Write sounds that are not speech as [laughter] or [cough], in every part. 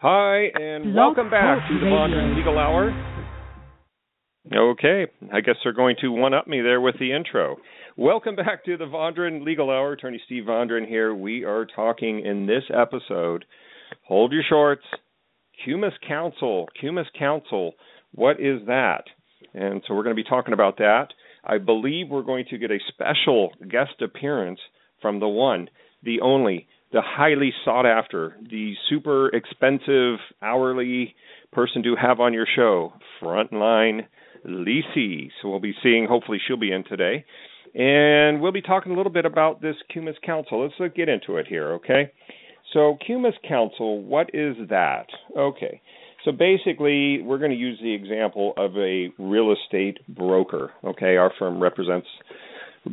Hi, and welcome back to the. Vondran Legal Hour. Okay, I guess they're going to one up me there with the intro. Welcome back to the Vondran Legal Hour. Attorney Steve Vondran here. We are talking in this episode, hold your shorts, Cumis Counsel. Cumis Counsel, what is that? And so we're going to be talking about that. I believe we're going to get a special guest appearance from the one, the only, the highly sought after, the super expensive hourly person to have on your show, Frontline Lisee. So we'll be seeing, hopefully, she'll be in today. And we'll be talking a little bit about this Cumis Counsel. Let's get into it here, okay? So, Cumis Counsel, what is that? Okay. So basically, we're going to use the example of a real estate broker. Okay, our firm represents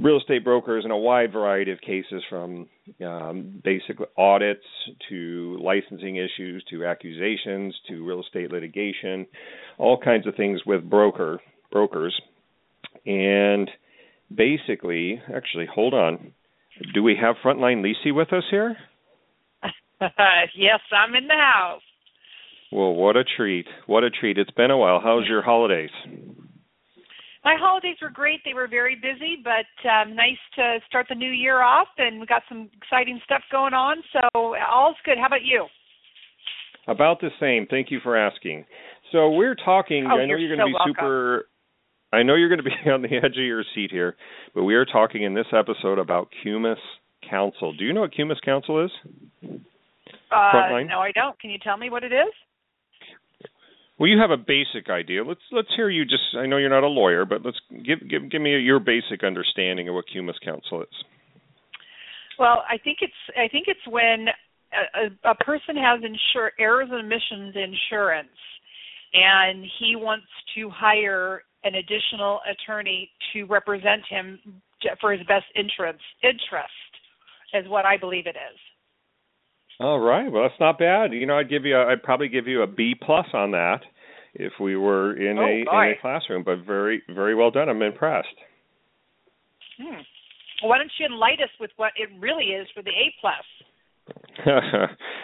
real estate brokers in a wide variety of cases from um, basic audits to licensing issues to accusations to real estate litigation, all kinds of things with broker brokers. And basically, actually, hold on. Do we have Frontline Lisee with us here? [laughs] yes, I'm in the house. Well, what a treat. What a treat. It's been a while. How's your holidays? My holidays were great. They were very busy, but um, nice to start the new year off, and we got some exciting stuff going on. So all's good. How about you? About the same. Thank you for asking. So we're talking. Oh, I know you're you're going to be welcome. super. I know you're going to be [laughs] on the edge of your seat here, but we are talking in this episode about Cumis Counsel. Do you know what Cumis Counsel is? Uh, Frontline? no, I don't. Can you tell me what it is? Well, you have a basic idea. Let's let's hear you. Just I know you're not a lawyer, but let's give give give me your basic understanding of what Cumis Counsel is. Well, I think it's I think it's when a, a, person has insur- errors and omissions insurance, and he wants to hire an additional attorney to represent him for his best interest. Interest is what I believe it is. All right. Well, that's not bad. You know, I'd give you. A, I'd probably give you a B plus on that if we were in Oh, a in a classroom. But very very well done. I'm impressed. Hmm. Well, why don't you enlighten us with what it really is for the A plus? [laughs]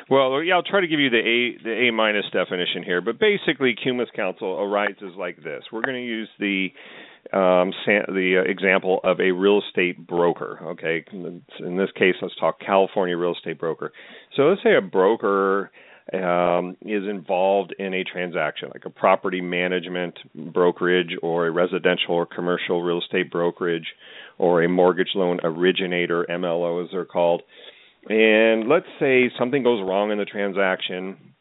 well, yeah, I'll try to give you the A the A minus definition here, but basically, Cumis Counsel arises like this. We're going to use the um, the uh, example of a real estate broker. Okay, in this case, let's talk California real estate broker. So let's say a broker um, is involved in a transaction, like a property management brokerage, or a residential or commercial real estate brokerage, or a mortgage loan originator (MLO) as they're called. And let's say something goes wrong in the transaction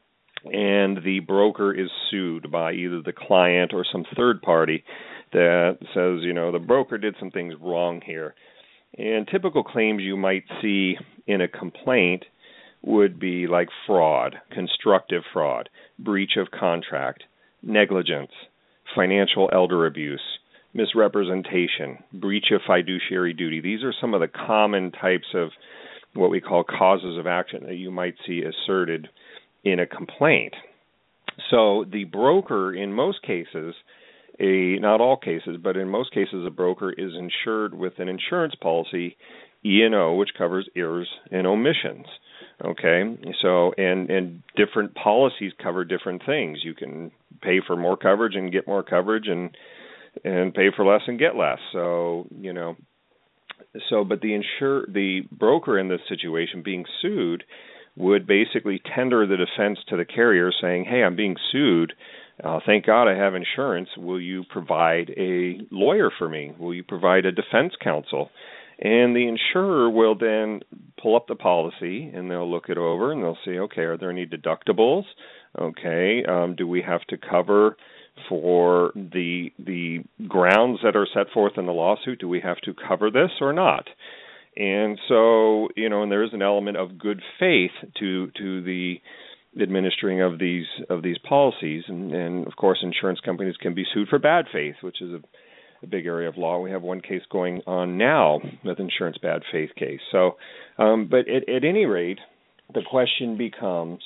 and the broker is sued by either the client or some third party that says, you know, the broker did some things wrong here. And typical claims you might see in a complaint would be like fraud, constructive fraud, breach of contract, negligence, financial elder abuse, misrepresentation, breach of fiduciary duty. These are some of the common types of what we call causes of action that you might see asserted in a complaint. So the broker, in most cases, a not all cases, but in most cases, a broker is insured with an insurance policy, E and O, which covers errors and omissions. Okay, so and and different policies cover different things. You can pay for more coverage and get more coverage, and and pay for less and get less. So you know, so but the insure the broker in this situation being sued would basically tender the defense to the carrier saying hey i'm being sued uh, thank god i have insurance. Will you provide a lawyer for me? Will you provide a defense counsel? And the insurer will then pull up the policy and they'll look it over and they'll say okay are there any deductibles? Okay um, do we have to cover for the the grounds that are set forth in the lawsuit? Do we have to cover this or not? And so you know and there is an element of good faith to to the administering of these of these policies and, and of course insurance companies can be sued for bad faith which is a, a big area of law we have one case going on now with insurance bad faith case so um, but at, at any rate the question becomes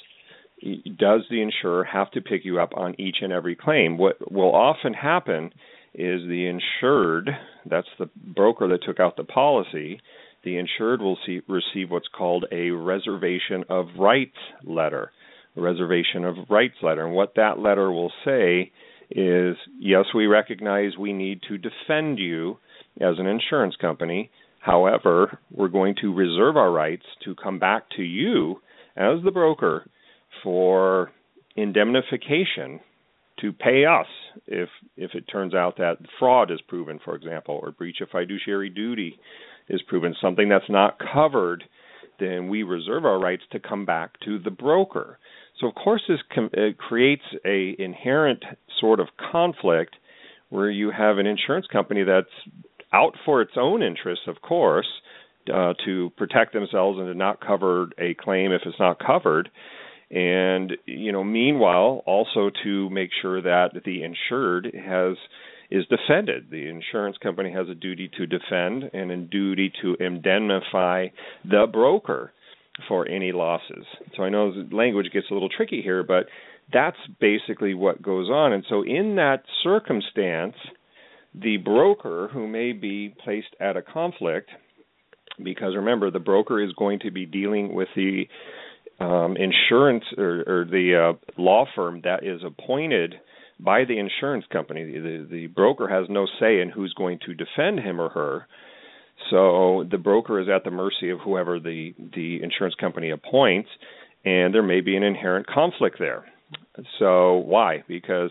does the insurer have to pick you up on each and every claim? What will often happen is the insured, that's the broker that took out the policy, the insured will see, receive what's called a reservation of rights letter. A reservation of rights letter. And what that letter will say is yes, we recognize we need to defend you as an insurance company. However, we're going to reserve our rights to come back to you as the broker for indemnification to pay us if if it turns out that fraud is proven, for example, or breach of fiduciary duty is proven, something that's not covered, then we reserve our rights to come back to the broker. So of course this com- creates a inherent sort of conflict where you have an insurance company that's out for its own interests, of course, uh, to protect themselves and to not cover a claim if it's not covered. And you know meanwhile also to make sure that the insured has is defended. The insurance company has a duty to defend and a duty to indemnify the broker for any losses so i know the language gets a little tricky here but that's basically what goes on and so in that circumstance the broker who may be placed at a conflict because remember the broker is going to be dealing with the um, insurance or, or the uh, law firm that is appointed by the insurance company. The, the broker has no say in who's going to defend him or her. So the broker is at the mercy of whoever the the insurance company appoints, and there may be an inherent conflict there. So why? Because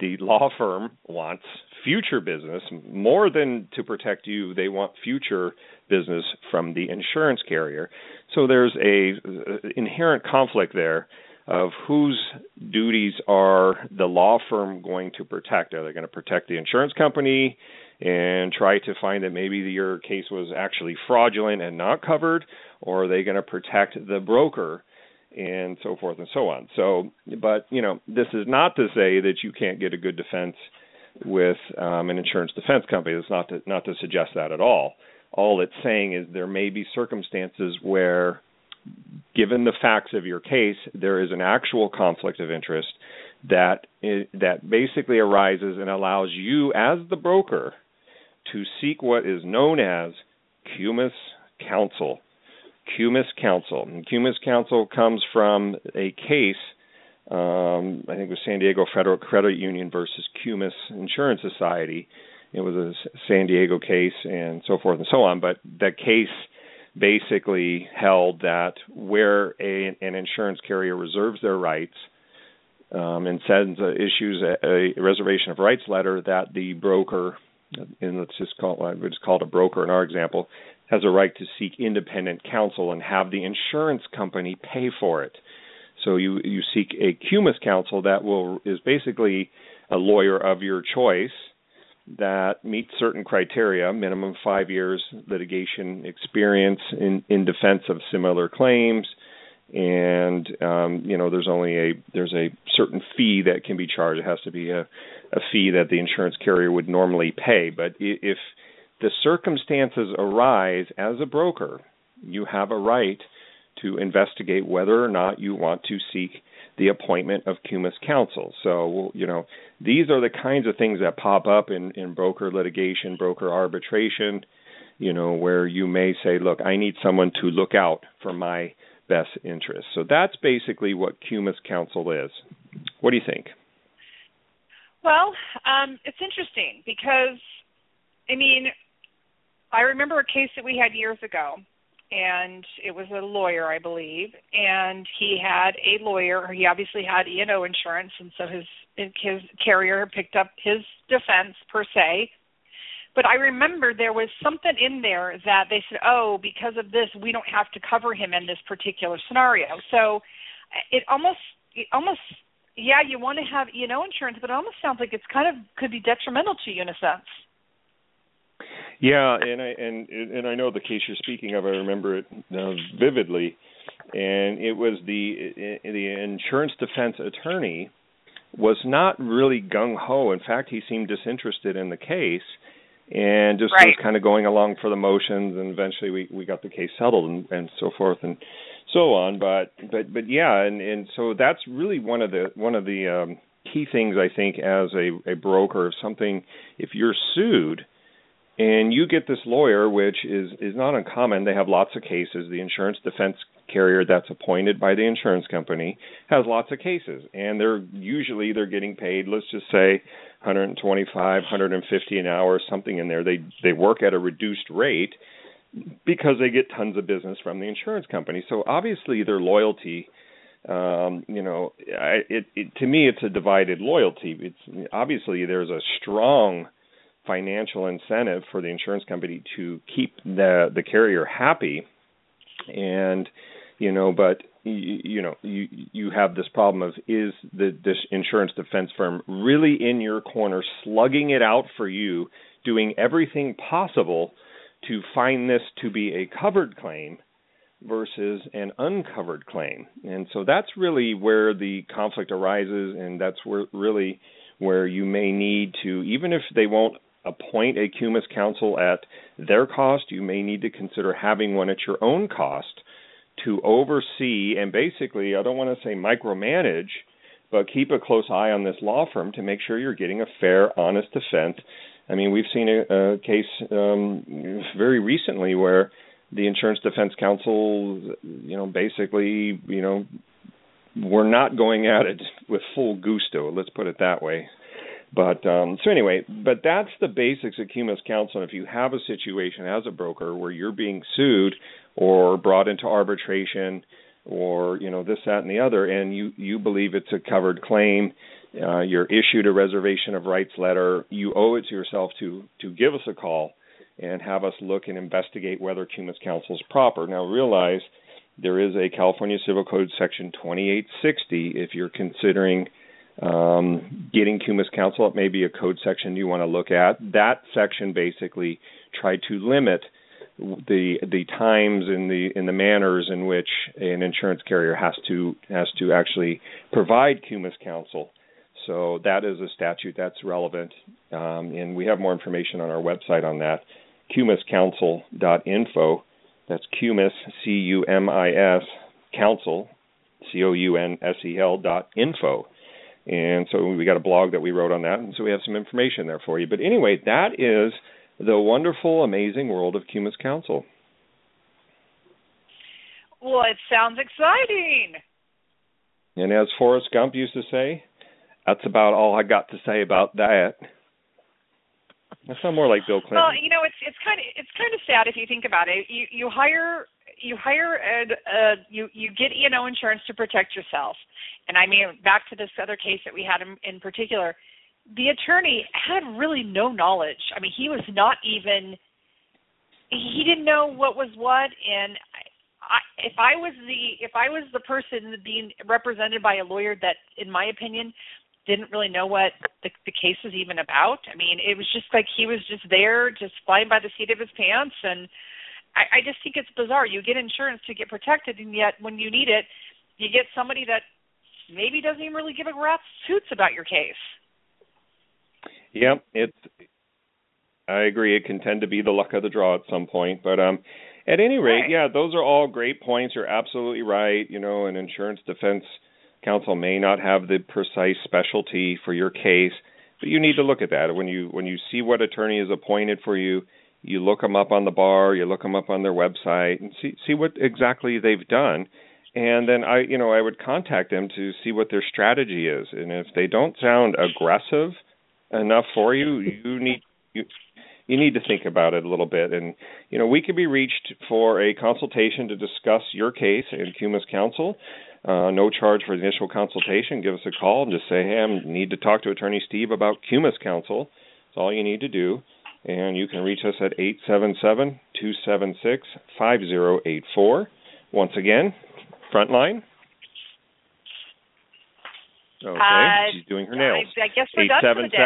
the law firm wants future business more than to protect you. They want future business from the insurance carrier. So there's a inherent conflict there of whose duties are the law firm going to protect? Are they going to protect the insurance company and try to find that maybe your case was actually fraudulent and not covered, or are they going to protect the broker? and so forth and so on. So, but you know, this is not to say that you can't get a good defense with um, an insurance defense company. It's not to not to suggest that at all. All it's saying is there may be circumstances where, given the facts of your case, there is an actual conflict of interest that is, that basically arises and allows you as the broker to seek what is known as cumis counsel Cumis Counsel. And Cumis Counsel comes from a case, um, I think it was San Diego Federal Credit Union versus Cumis Insurance Society. It was a San Diego case and so forth and so on. But that case basically held that where a, an insurance carrier reserves their rights um, and sends uh, issues a, a, reservation of rights letter that the broker, and let's just call it, it's called a broker in our example, has a right to seek independent counsel and have the insurance company pay for it. So you you seek a cumis counsel that will is basically a lawyer of your choice that meets certain criteria, minimum 5 years litigation experience in in defense of similar claims and um, you know there's only a there's a certain fee that can be charged it has to be a a fee that the insurance carrier would normally pay but if the circumstances arise as a broker, you have a right to investigate whether or not you want to seek the appointment of cumis counsel. So, you know, these are the kinds of things that pop up in, in broker litigation, broker arbitration, you know, where you may say, look, I need someone to look out for my best interest. So that's basically what cumis counsel is. What do you think? Well, um, it's interesting because, I mean, I remember a case that we had years ago, and it was a lawyer, I believe, and he had a lawyer. He obviously had E and O insurance, and so his his carrier picked up his defense per se. But I remember there was something in there that they said, "Oh, because of this, we don't have to cover him in this particular scenario." So it almost it almost yeah, you want to have E and O insurance, but it almost sounds like it's kind of could be detrimental to you in a sense. Yeah, and I and and I know the case you're speaking of. I remember it uh, vividly, and it was the the insurance defense attorney was not really gung ho. In fact, he seemed disinterested in the case and just right. was kind of going along for the motions. And eventually, we we got the case settled and and so forth and so on. But but but yeah, and and so that's really one of the one of the um, key things I think as a a broker. If something if you're sued and you get this lawyer which is is not uncommon they have lots of cases the insurance defense carrier that's appointed by the insurance company has lots of cases and they're usually they're getting paid let's just say 125 150 an hour something in there they they work at a reduced rate because they get tons of business from the insurance company. So obviously their loyalty um you know I, it, it to me it's a divided loyalty. It's obviously there's a strong financial incentive for the insurance company to keep the the carrier happy. And you know but you, you know you you have this problem of is the this insurance defense firm really in your corner slugging it out for you doing everything possible to find this to be a covered claim versus an uncovered claim and so that's really where the conflict arises and that's where really where you may need to even if they won't appoint a CUMIS counsel at their cost, you may need to consider having one at your own cost to oversee and basically, I don't want to say micromanage, but keep a close eye on this law firm to make sure you're getting a fair, honest defense. I mean, we've seen a, a case um, very recently where the insurance defense counsel, you know, basically, you know, we're not going at it with full gusto. Let's put it that way. But um, so anyway, but that's the basics of CUMIS counsel. And if you have a situation as a broker where you're being sued or brought into arbitration or you know this that and the other, and you you believe it's a covered claim, uh, you're issued a reservation of rights letter, you owe it to yourself to to give us a call and have us look and investigate whether CUMIS counsel is proper. Now realize there is a California Civil Code section 2860 if you're considering um, getting CUMIS counsel, it may be a code section you want to look at. That section basically tried to limit the the times and the in the manners in which an insurance carrier has to has to actually provide CUMIS counsel. So that is a statute that's relevant, um, and we have more information on our website on that, cumiscounsel.info. That's CUMIS, C-U-M-I-S, counsel, C-O-U-N-S-E-L dot info. And so we got a blog that we wrote on that, and so we have some information there for you. But anyway, that is the wonderful, amazing world of CUMIS Counsel. Well, it sounds exciting. And as Forrest Gump used to say, that's about all I got to say about that. That sounds more like Bill Clinton. Well, you know, it's it's kind of it's kind of sad if you think about it. You you hire you hire and uh, you you get E and O insurance to protect yourself. And I mean, back to this other case that we had in, in particular, the attorney had really no knowledge. I mean, he was not even he didn't know what was what and I, if I was the if I was the person being represented by a lawyer that in my opinion didn't really know what the, the case was even about. I mean, it was just like he was just there, just flying by the seat of his pants, and I, I just think it's bizarre. You get insurance to get protected, and yet when you need it, you get somebody that maybe doesn't even really give a rat's toots about your case. Yep, it's. I agree. It can tend to be the luck of the draw at some point, but um, at any rate, right. yeah, those are all great points. You're absolutely right. You know, an insurance defense counsel may not have the precise specialty for your case, but you need to look at that when you when you see what attorney is appointed for you you look them up on the bar, you look them up on their website, and see see what exactly they've done. And then I, you know, I would contact them to see what their strategy is. And if they don't sound aggressive enough for you, you need you you need to think about it a little bit. And you know, we can be reached for a consultation to discuss your case in CUMIS Counsel. Uh, no charge for the initial consultation. Give us a call and just say, "Hey, I need to talk to Attorney Steve about CUMIS Counsel." That's all you need to do and you can reach us at 877 276 5084. Once again, Frontline. Okay, uh, she's doing her nails. I, I guess we're done for the day.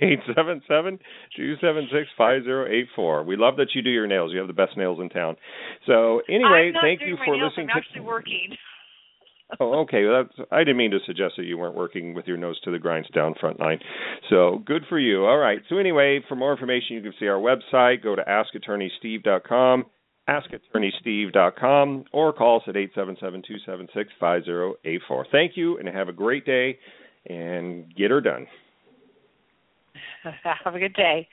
877 276 [laughs] 5084. We love that you do your nails. You have the best nails in town. So, anyway, thank you for listening I'm to. actually working. [laughs] [laughs] Oh, okay. Well, I didn't mean to suggest that you weren't working with your nose to the grindstone front line. So good for you. All right. So anyway, for more information, you can see our website. Go to askattorneysteve.com, askattorneysteve.com, or call us at 877-276-5084. Thank you, and have a great day, and get her done. [laughs] have a good day.